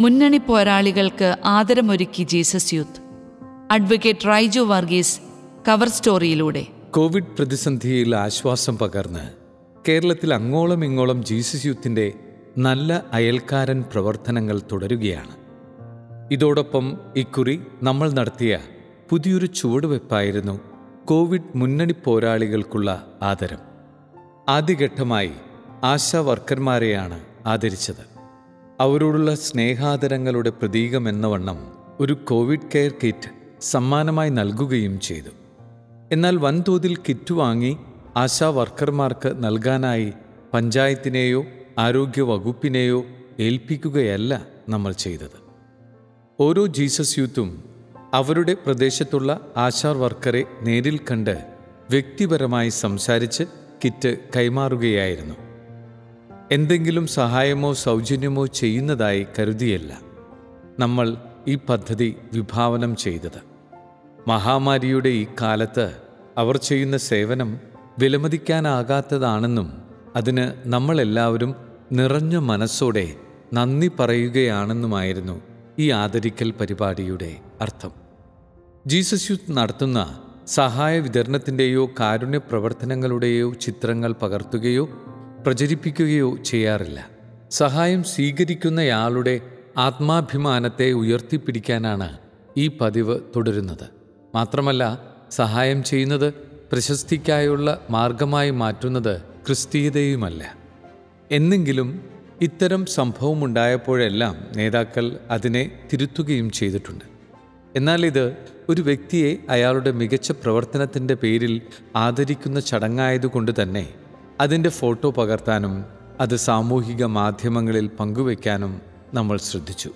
മുന്നണി പോരാളികൾക്ക് ആദരമൊരുക്കി Jesus youth. Advocate Raiju Varghese cover സ്റ്റോറിയിലൂടെ. Covid പ്രതിസന്ധിയിൽ ആശ്വാസം പകർന്ന് കേരളത്തിൽ അങ്ങോളം ഇങ്ങോളം ജീസസ് യൂത്തിന്റെ നല്ല അയൽക്കാരൻ പ്രവർത്തനങ്ങൾ തുടരുകയാണ്. ഇതോടൊപ്പം ഇക്കുറി നമ്മൾ നടത്തിയ പുതിയൊരു ചുവടുവെപ്പായിരുന്നു കോവിഡ് മുന്നണി പോരാളികൾക്കുള്ള ആദരം. ആദ്യഘട്ടമായി ആശാ വർക്കർമാരെയാണ് ആദരിച്ചത്. അവരോടുള്ള സ്നേഹാദരങ്ങളുടെ പ്രതീകമെന്നവണ്ണം ഒരു കോവിഡ് കെയർ കിറ്റ് സമ്മാനമായി നൽകുകയും ചെയ്തു. എന്നാൽ വൻതോതിൽ കിറ്റ് വാങ്ങി ആശാ വർക്കർമാർക്ക് നൽകാനായി പഞ്ചായത്തിനെയോ ആരോഗ്യ വകുപ്പിനെയോ ഏൽപ്പിക്കുകയല്ല നമ്മൾ ചെയ്തത്. ഓരോ ജീസസ് യൂത്തും അവരുടെ പ്രദേശത്തുള്ള ആശാ വർക്കറെ നേരിൽ കണ്ട് വ്യക്തിപരമായി സംസാരിച്ച് കിറ്റ് കൈമാറുകയായിരുന്നു. എന്തെങ്കിലും സഹായമോ സൗജന്യമോ ചെയ്യുന്നതായി കരുതിയല്ല നമ്മൾ ഈ പദ്ധതി വിഭാവനം ചെയ്തത്. മഹാമാരിയുടെ ഈ കാലത്ത് അവർ ചെയ്യുന്ന സേവനം വിലമതിക്കാനാകാത്തതാണെന്നും അതിന് നമ്മളെല്ലാവരും നിറഞ്ഞ മനസ്സോടെ നന്ദി പറയുകയാണെന്നുമായിരുന്നു ഈ ആദരിക്കൽ പരിപാടിയുടെ അർത്ഥം. ജീസസ് യൂത്ത് നടത്തുന്ന സഹായ വിതരണത്തിന്റെയോ കാരുണ്യ പ്രവർത്തനങ്ങളുടെയോ ചിത്രങ്ങൾ പകർത്തുകയോ പ്രചരിപ്പിക്കുകയോ ചെയ്യാറില്ല. സഹായം സ്വീകരിക്കുന്നയാളുടെ ആത്മാഭിമാനത്തെ ഉയർത്തിപ്പിടിക്കാനാണ് ഈ പതിവ് തുടരുന്നത്. മാത്രമല്ല സഹായം ചെയ്യുന്നത് പ്രശസ്തിക്കായുള്ള മാർഗമായി മാറ്റുന്നത് ക്രിസ്തീയതയുമല്ല. എന്നെങ്കിലും ഇത്തരം സംഭവമുണ്ടായപ്പോഴെല്ലാം നേതാക്കൾ അതിനെ തിരുത്തുകയും ചെയ്തിട്ടുണ്ട്. എന്നാൽ ഇത് ഒരു വ്യക്തിയെ അയാളുടെ മികച്ച പ്രവർത്തനത്തിന്റെ പേരിൽ ആദരിക്കുന്ന ചടങ്ങായതുകൊണ്ട് തന്നെ അതിന്റെ ഫോട്ടോ പകർത്താനും അത് സാമൂഹിക മാധ്യമങ്ങളിൽ പങ്കുവയ്ക്കാനും നമ്മൾ ശ്രദ്ധിച്ചു.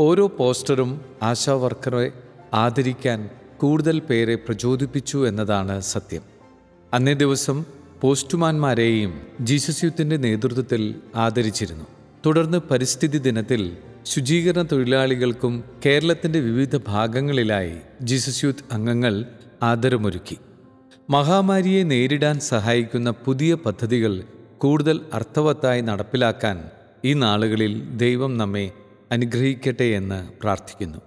ഓരോ പോസ്റ്ററും ആശാവർക്കറെ ആദരിക്കാൻ കൂടുതൽ പേരെ പ്രചോദിപ്പിച്ചു എന്നതാണ് സത്യം. അന്നേ ദിവസം പോസ്റ്റുമാന്മാരെയും ജീസസ് യൂത്തിന്റെ നേതൃത്വത്തിൽ ആദരിച്ചിരുന്നു. തുടർന്ന് പരിസ്ഥിതി ദിനത്തിൽ ശുചീകരണ തൊഴിലാളികൾക്കും കേരളത്തിന്റെ വിവിധ ഭാഗങ്ങളിലായി ജീസസ് യൂത്ത് അംഗങ്ങൾ ആദരമൊരുക്കി. മഹാമാരിയെ നേരിടാൻ സഹായിക്കുന്ന പുതിയ പദ്ധതികൾ കൂടുതൽ അർത്ഥവത്തായി നടപ്പിലാക്കാൻ ഈ നാളുകളിൽ ദൈവം നമ്മെ അനുഗ്രഹിക്കട്ടെ എന്ന് പ്രാർത്ഥിക്കുന്നു.